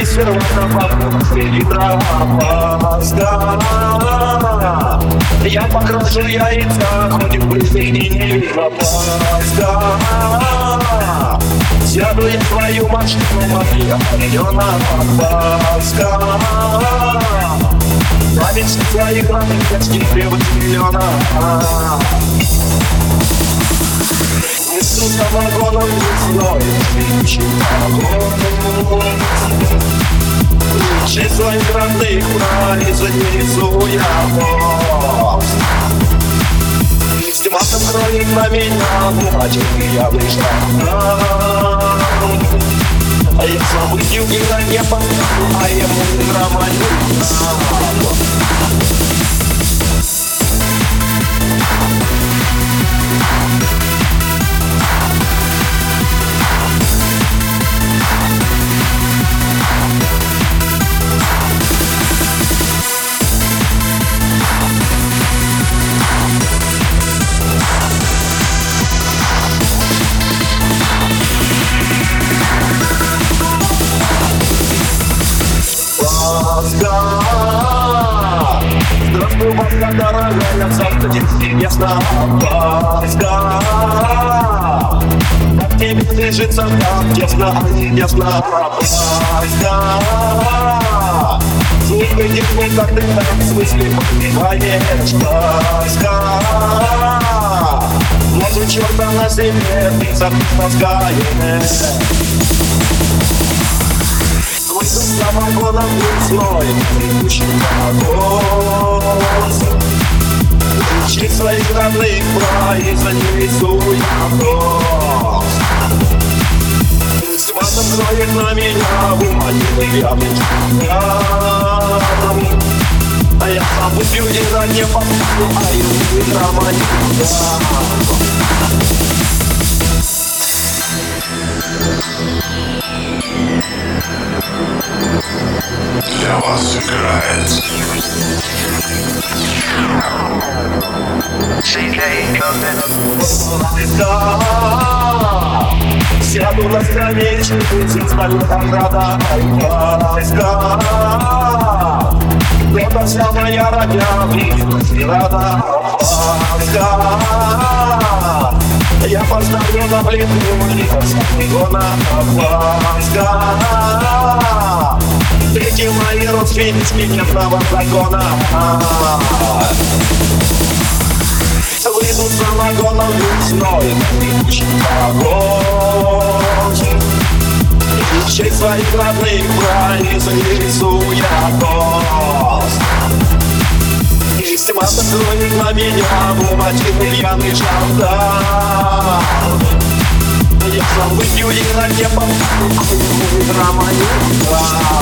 достану не сперва Или тропоска Я покрашу яйца Хоть в пустыне не вижу Паска Сяду я в твою машину Моя района Паска Память своих родных Детских требует миллиона. Несу самогоном весной Тысячи Лучше Праздник несу я мост Стиматом кроет на меня Бумажек я вышла А я забудил и на небо А ему романю Пасха Здравствуй, Пасха, дорогая, завтра день ясно Пасха Как тебе движется так тесно, а не ясно Пасха Слушай, детку, как ты так в смысле понимаешь Пасха Мозу черта на себе, ты запускаешь Самогоном весной Текущий мороз Ищи своих родных произнесу я нос Сватом кроет на меня Уманил я мечтам А я сам пустил и на небо А и романтик Для вас Паска Сяду на скамеечку, здесь стою там рада Паска Это вся моя родня, и Я поставлю на плиту, Игона Паска Эти мои родственники не права закона Выйдут самогоном весной Мороз Ищи своих родных произнесу я тост И стимата кроет на меня Бумажки пьяный жандарм Я сам выпью и на небо. Не